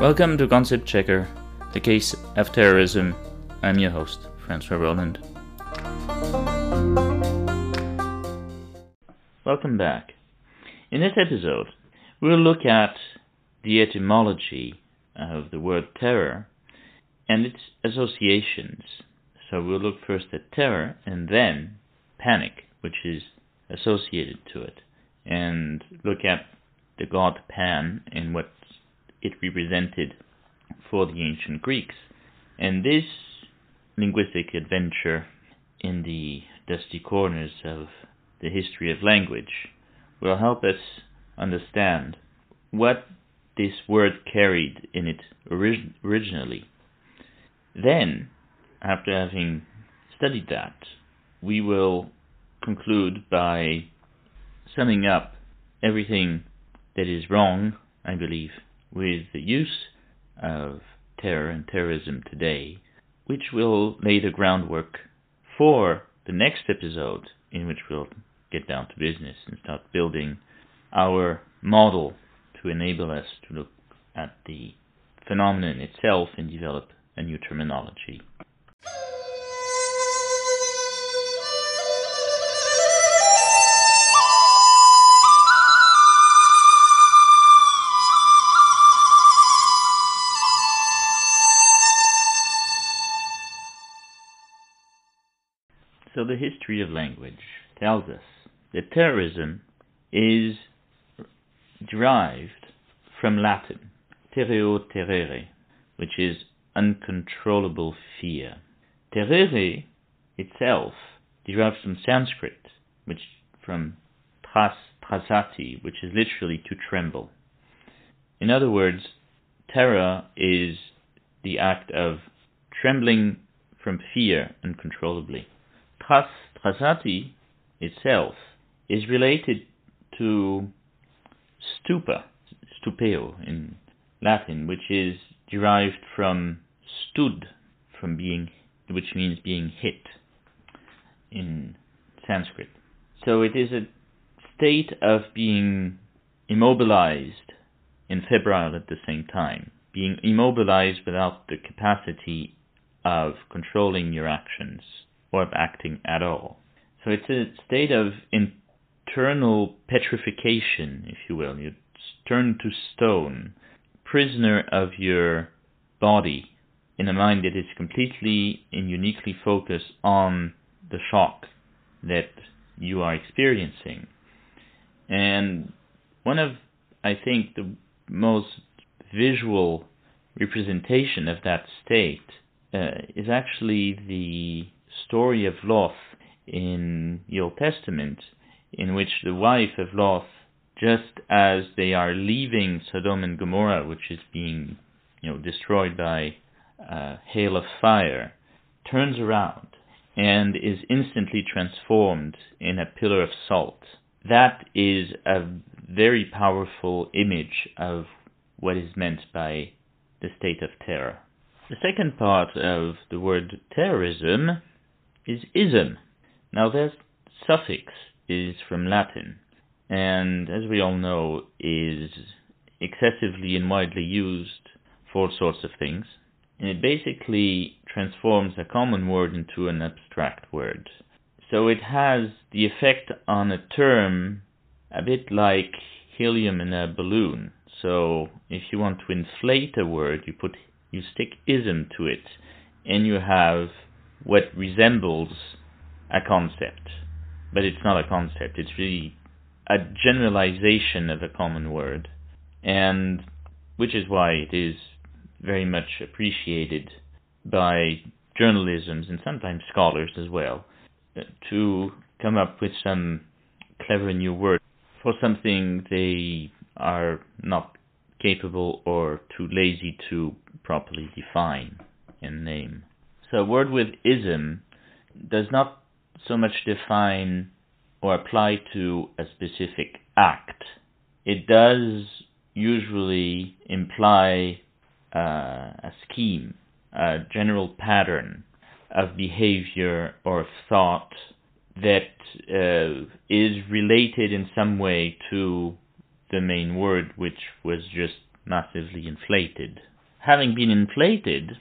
Welcome to Concept Checker, the case of terrorism. I'm your host, Francois Roland. Welcome back. In this episode, we'll look at the etymology of the word terror and its associations. So we'll look first at terror and then panic, which is associated to it, and look at the god Pan and what it represented for the ancient Greeks. And this linguistic adventure in the dusty corners of the history of language will help us understand what this word carried in it orig- originally. Then, after having studied that, we will conclude by summing up everything that is wrong, I believe, with the use of terror and terrorism today, which will lay the groundwork for the next episode in which we'll get down to business and start building our model to enable us to look at the phenomenon itself and develop a new terminology. The history of language tells us that terrorism is derived from Latin, terreo terrere, which is uncontrollable fear. Terrere itself derives from Sanskrit, which from tras trasati, which is literally to tremble. In other words, terror is the act of trembling from fear uncontrollably. Tras trasati itself is related to stupa, stupeo in Latin, which is derived from stud, from being, which means being hit in Sanskrit. So it is a state of being immobilized and febrile at the same time, being immobilized without the capacity of controlling your actions or acting at all. So it's a state of internal petrification, if you will. You turn to stone, prisoner of your body, in a mind that is completely and uniquely focused on the shock that you are experiencing. And one of, I think, the most visual representation of that state uh, is actually the story of Loth in the Old Testament, in which the wife of Loth, just as they are leaving Sodom and Gomorrah, which is being you know destroyed by uh, hail of fire, turns around and is instantly transformed in a pillar of salt. That is a very powerful image of what is meant by the state of terror. The second part of the word terrorism is ism. Now, that suffix is from Latin, and as we all know, is excessively and widely used for all sorts of things. And it basically transforms a common word into an abstract word. So it has the effect on a term a bit like helium in a balloon. So if you want to inflate a word, you put you stick ism to it, and you have what resembles a concept, but it's not a concept. It's really a generalization of a common word, and which is why it is very much appreciated by journalisms and sometimes scholars as well to come up with some clever new word for something they are not capable or too lazy to properly define and name. So a word with ism does not so much define or apply to a specific act. It does usually imply uh, a scheme, a general pattern of behavior or thought that uh, is related in some way to the main word, which was just massively inflated having been inflated,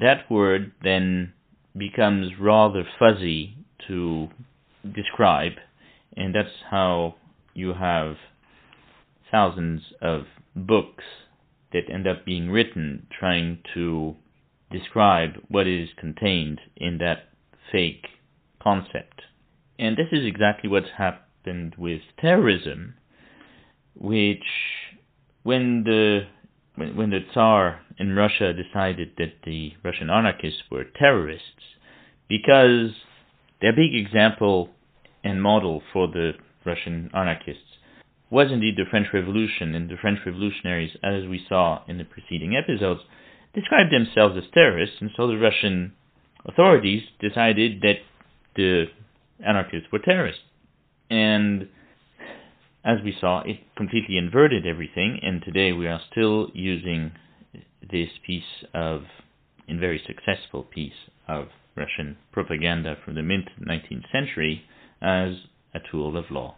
that word then becomes rather fuzzy to describe, and that's how you have thousands of books that end up being written trying to describe what is contained in that fake concept. And this is exactly what's happened with terrorism, which when the when, when the Tsar in Russia decided that the Russian anarchists were terrorists, because their big example and model for the Russian anarchists was indeed the French Revolution, and the French revolutionaries, as we saw in the preceding episodes, described themselves as terrorists, and so the Russian authorities decided that the anarchists were terrorists. And as we saw, it completely inverted everything, and today we are still using this piece of, a very successful piece of Russian propaganda from the mid 19th century as a tool of law.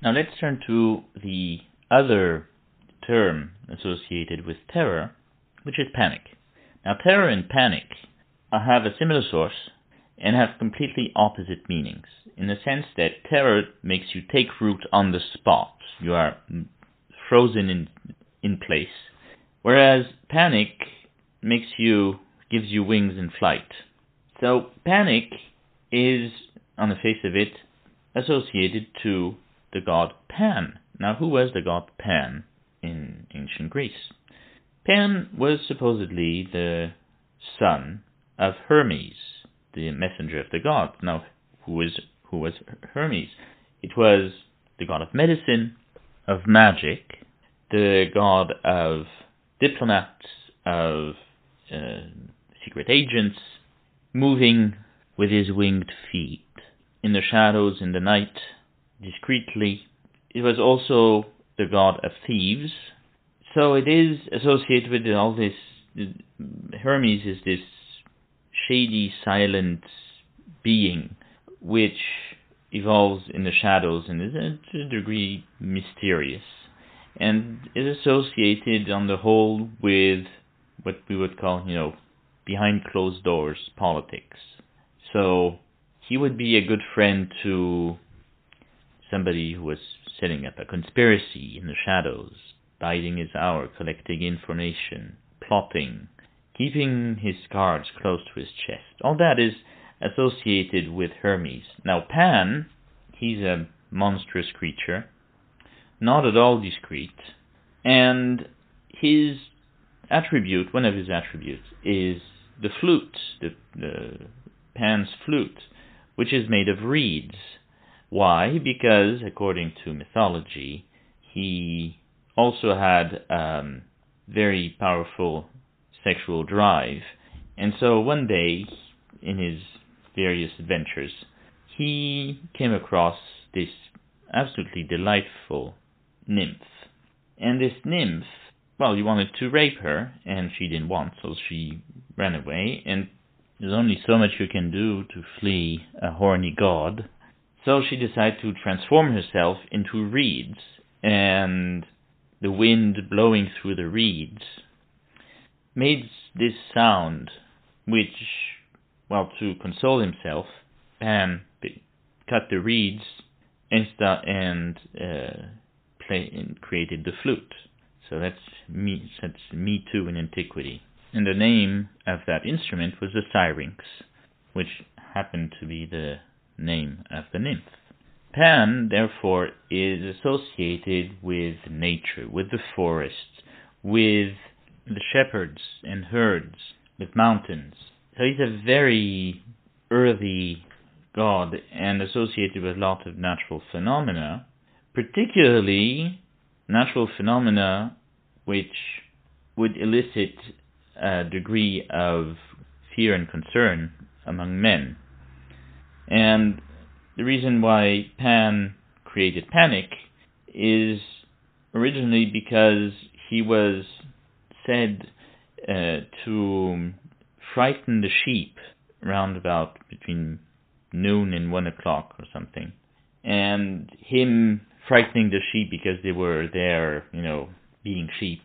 Now let's turn to the other term associated with terror, which is panic. Now, terror and panic have a similar source and have completely opposite meanings in the sense that terror makes you take root on the spot. You are frozen in, in place. Whereas panic makes you, gives you wings in flight. So panic is, on the face of it, associated to the god Pan. Now, who was the god Pan in ancient Greece? Pan was supposedly the son of Hermes, the messenger of the gods. Now, who was who was Hermes? It was the god of medicine, of magic, the god of diplomats, of uh, secret agents, moving with his winged feet in the shadows in the night, discreetly. It was also the god of thieves, so it is associated with all this. Hermes is this shady, silent being which evolves in the shadows and is uh, to a degree mysterious and is associated on the whole with what we would call, you know, behind closed doors politics. So he would be a good friend to somebody who was setting up a conspiracy in the shadows biding his hour, collecting information, plotting, keeping his cards close to his chest. All that is associated with Hermes. Now, Pan, he's a monstrous creature, not at all discreet, and his attribute, one of his attributes, is the flute, the, the Pan's flute, which is made of reeds. Why? Because, according to mythology, he also had um, very powerful sexual drive. And so one day, in his various adventures, he came across this absolutely delightful nymph. And this nymph, well, he wanted to rape her, and she didn't want, so she ran away. And there's only so much you can do to flee a horny god. So she decided to transform herself into reeds and the wind blowing through the reeds, made this sound, which, well, to console himself, Pan cut the reeds and, and uh, play, and created the flute. So that's me, that's me too in antiquity. And the name of that instrument was the syrinx, which happened to be the name of the nymph. Pan, therefore, is associated with nature, with the forests, with the shepherds and herds, with mountains. So he's a very earthy god and associated with a lot of natural phenomena, particularly natural phenomena which would elicit a degree of fear and concern among men. And the reason why Pan created Panic is originally because he was said uh, to frighten the sheep round about between noon and one o'clock or something. And him frightening the sheep because they were there, you know, being sheep.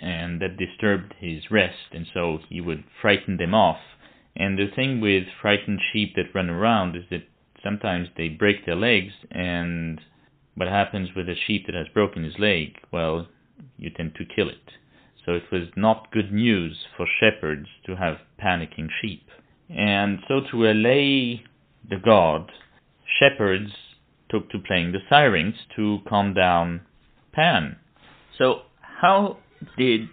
And that disturbed his rest, and so he would frighten them off and the thing with frightened sheep that run around is that sometimes they break their legs, and what happens with a sheep that has broken his leg? Well, you tend to kill it. So it was not good news for shepherds to have panicking sheep. And so to allay the god, shepherds took to playing the syrinx to calm down Pan. So how did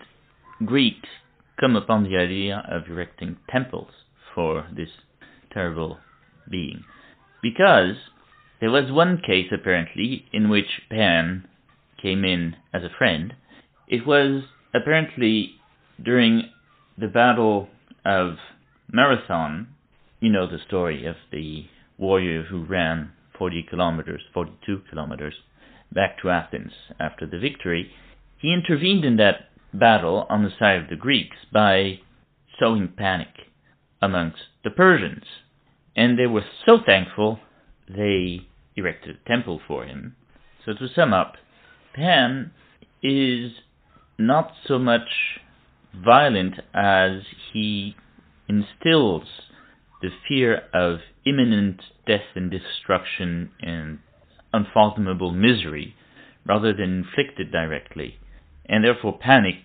Greeks come upon the idea of erecting temples for this terrible being? Because there was one case apparently in which Pan came in as a friend. It was apparently during the Battle of Marathon. You know the story of the warrior who ran 40 kilometers, 42 kilometers back to Athens after the victory. He intervened in that battle on the side of the Greeks by sowing panic amongst the Persians. And they were so thankful they erected a temple for him. So to sum up, Pan is not so much violent as he instills the fear of imminent death and destruction and unfathomable misery rather than inflicted directly. And therefore, panic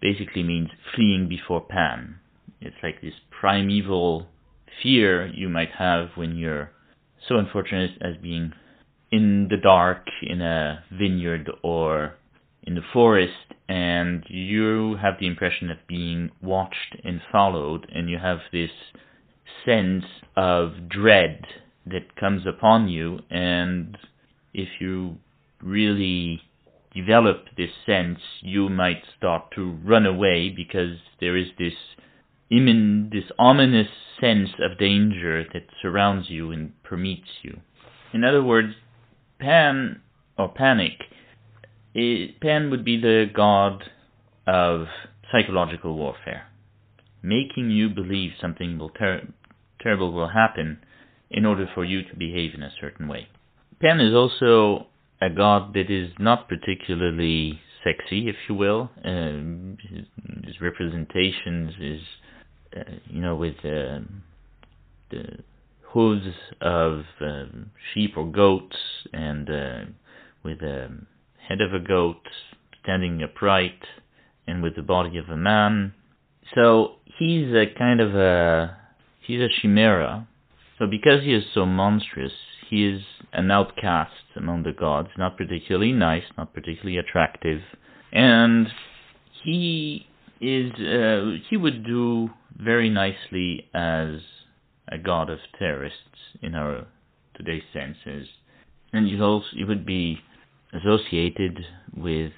basically means fleeing before Pan. It's like this primeval fear you might have when you're so unfortunate as being in the dark in a vineyard or in the forest and you have the impression of being watched and followed and you have this sense of dread that comes upon you and if you really develop this sense you might start to run away because there is this immin, this ominous sense of danger that surrounds you and permeates you. In other words, Pan or panic, it, Pan would be the god of psychological warfare, making you believe something will ter- terrible will happen in order for you to behave in a certain way. Pan is also a god that is not particularly sexy, if you will. Uh, his, his, representations is uh, you know, with uh, the hooves of um, sheep or goats and uh, with the head of a goat standing upright and with the body of a man. So he's a kind of a he's a chimera. So because he is so monstrous, he is an outcast among the gods, not particularly nice, not particularly attractive, and he is uh, he would do very nicely as a god of terrorists in our today's senses, and you also you would be associated with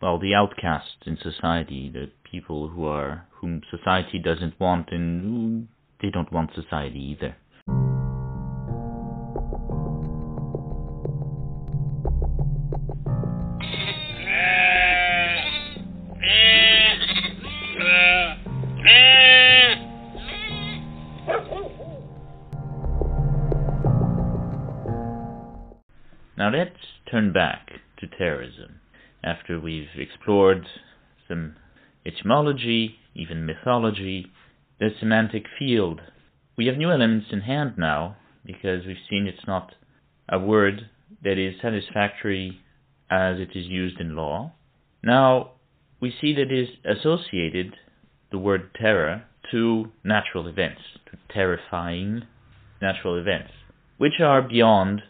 well the outcasts in society, the people who are whom society doesn't want, and who they don't want society either. Terrorism after we've explored some etymology, even mythology, the semantic field. We have new elements in hand now because we've seen it's not a word that is satisfactory as it is used in law. Now we see that it is associated, the word terror, to natural events, to terrifying natural events, which are beyond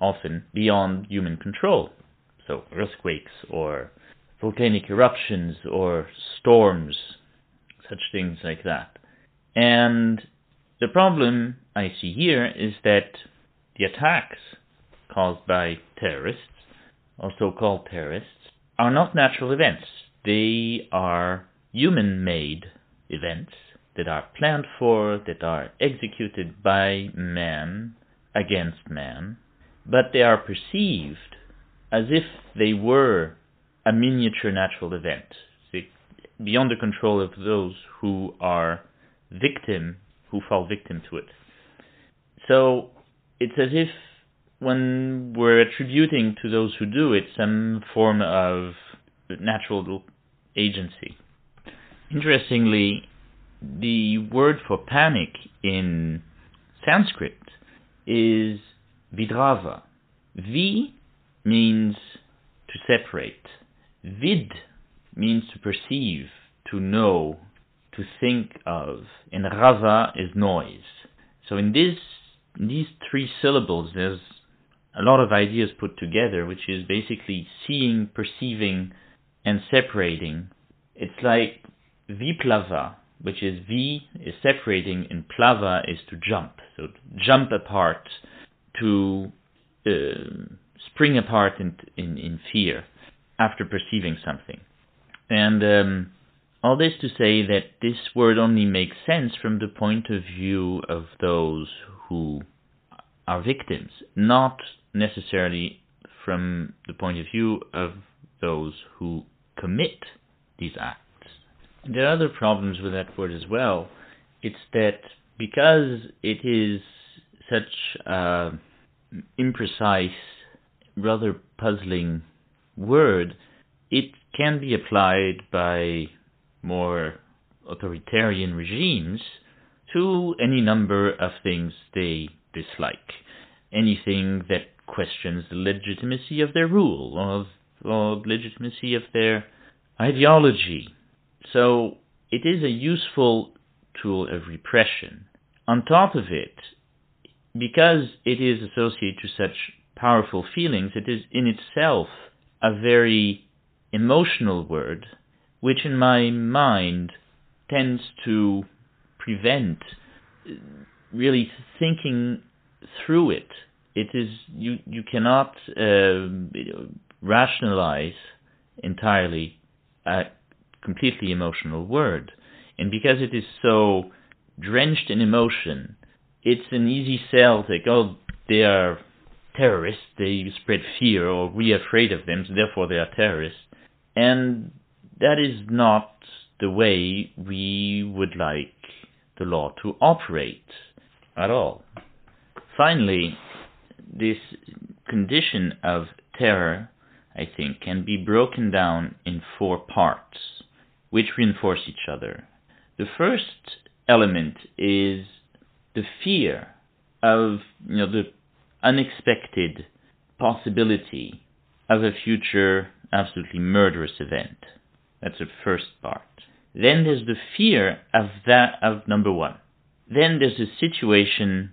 often beyond human control. So, earthquakes or volcanic eruptions or storms, such things like that. And the problem I see here is that the attacks caused by terrorists, or so called terrorists, are not natural events. They are human made events that are planned for, that are executed by man against man, but they are perceived as if they were a miniature natural event, beyond the control of those who are victim, who fall victim to it. So it's as if when we're attributing to those who do it some form of natural agency. Interestingly, the word for panic in Sanskrit is vidrava. Vi means to separate. Vid means to perceive, to know, to think of, and rava is noise. So in this in these three syllables, there's a lot of ideas put together, which is basically seeing, perceiving, and separating. It's like viplava, which is V is separating, and plava is to jump. So jump apart, to uh, spring apart in, in, in fear after perceiving something. And um, all this to say that this word only makes sense from the point of view of those who are victims, not necessarily from the point of view of those who commit these acts. There are other problems with that word as well. It's that because it is such an imprecise, rather puzzling word, it can be applied by more authoritarian regimes to any number of things they dislike. Anything that questions the legitimacy of their rule or, or legitimacy of their ideology. So it is a useful tool of repression. On top of it, because it is associated to such powerful feelings, it is in itself a very emotional word, which in my mind tends to prevent really thinking through it. It is you you cannot uh, rationalize entirely a completely emotional word, and because it is so drenched in emotion, it's an easy sell to go. Oh, they are terrorists. They spread fear, or we are afraid of them, so therefore they are terrorists. And that is not the way we would like the law to operate at all. Finally, this condition of terror, I think, can be broken down in four parts, which reinforce each other. The first element is the fear of you know the unexpected possibility of a future absolutely murderous event. That's the first part. Then there's the fear of that of number one. Then there's the situation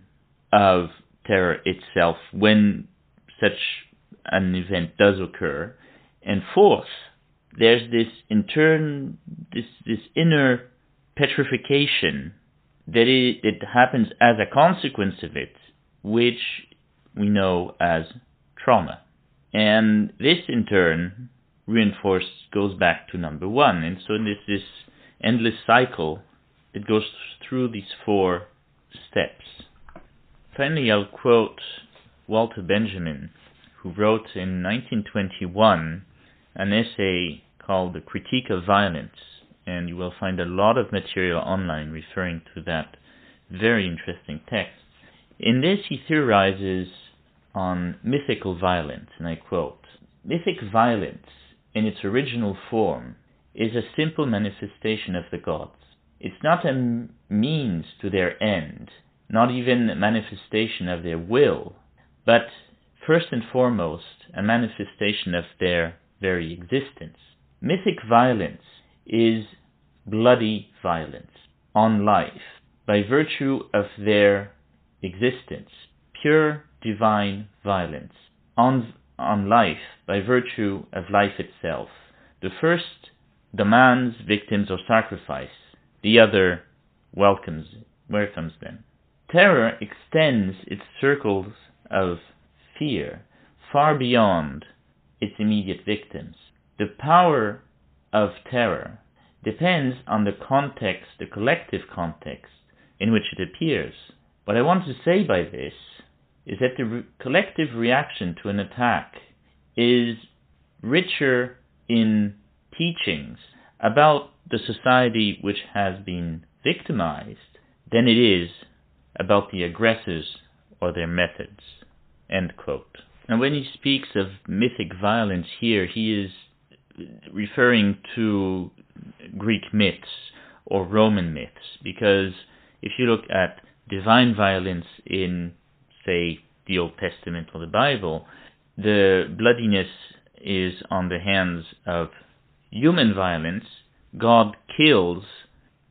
of terror itself when such an event does occur. And fourth, there's this intern this this inner petrification that it, it happens as a consequence of it, which we know as trauma. And this in turn reinforced goes back to number one. And so this this endless cycle, it goes through these four steps. Finally, I'll quote Walter Benjamin, who wrote in 1921 an essay called The Critique of Violence, and you will find a lot of material online referring to that very interesting text. In this, he theorizes on mythical violence, and I quote Mythic violence, in its original form, is a simple manifestation of the gods. It's not a means to their end, not even a manifestation of their will, but first and foremost a manifestation of their very existence. Mythic violence is bloody violence on life by virtue of their existence, pure divine violence on, on life by virtue of life itself. The first demands victims or sacrifice, the other welcomes welcomes them. Terror extends its circles of fear far beyond its immediate victims. The power of terror depends on the context, the collective context in which it appears. What I want to say by this is that the re- collective reaction to an attack is richer in teachings about the society which has been victimized than it is about the aggressors or their methods. And when he speaks of mythic violence here, he is referring to Greek myths or Roman myths, because if you look at divine violence in, say, the Old Testament or the Bible, the bloodiness is on the hands of human violence. God kills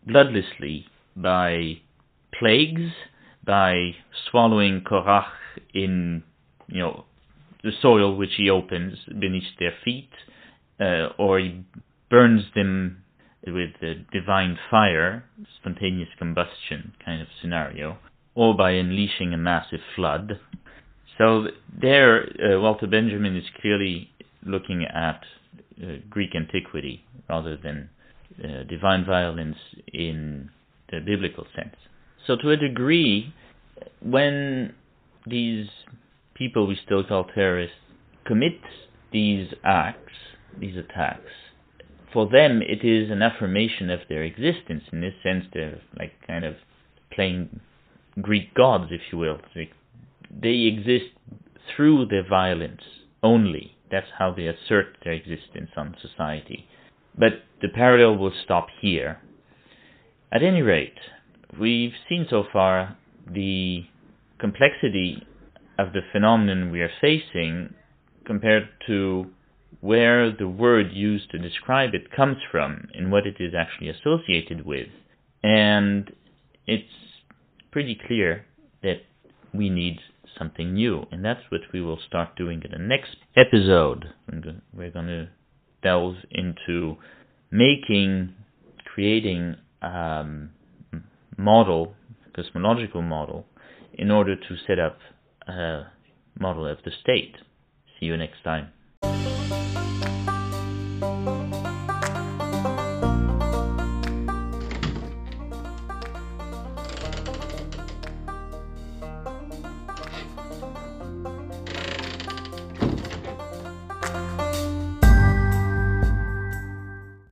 bloodlessly by plagues, by swallowing Korach in, you know, the soil which he opens beneath their feet, uh, or he burns them with the divine fire, spontaneous combustion kind of scenario, or by unleashing a massive flood. So there, uh, Walter Benjamin is clearly looking at uh, Greek antiquity rather than uh, divine violence in the biblical sense. So to a degree, when these people we still call terrorists commit these acts, these attacks, for them it is an affirmation of their existence. In this sense, they're like kind of playing Greek gods, if you will. They exist through their violence only. That's how they assert their existence on society. But the parallel will stop here. At any rate, we've seen so far the complexity of the phenomenon we are facing compared to where the word used to describe it comes from and what it is actually associated with. And it's pretty clear that we need something new. And that's what we will start doing in the next episode. We're going to delve into making, creating um, model, cosmological model, in order to set up a model of the state. See you next time.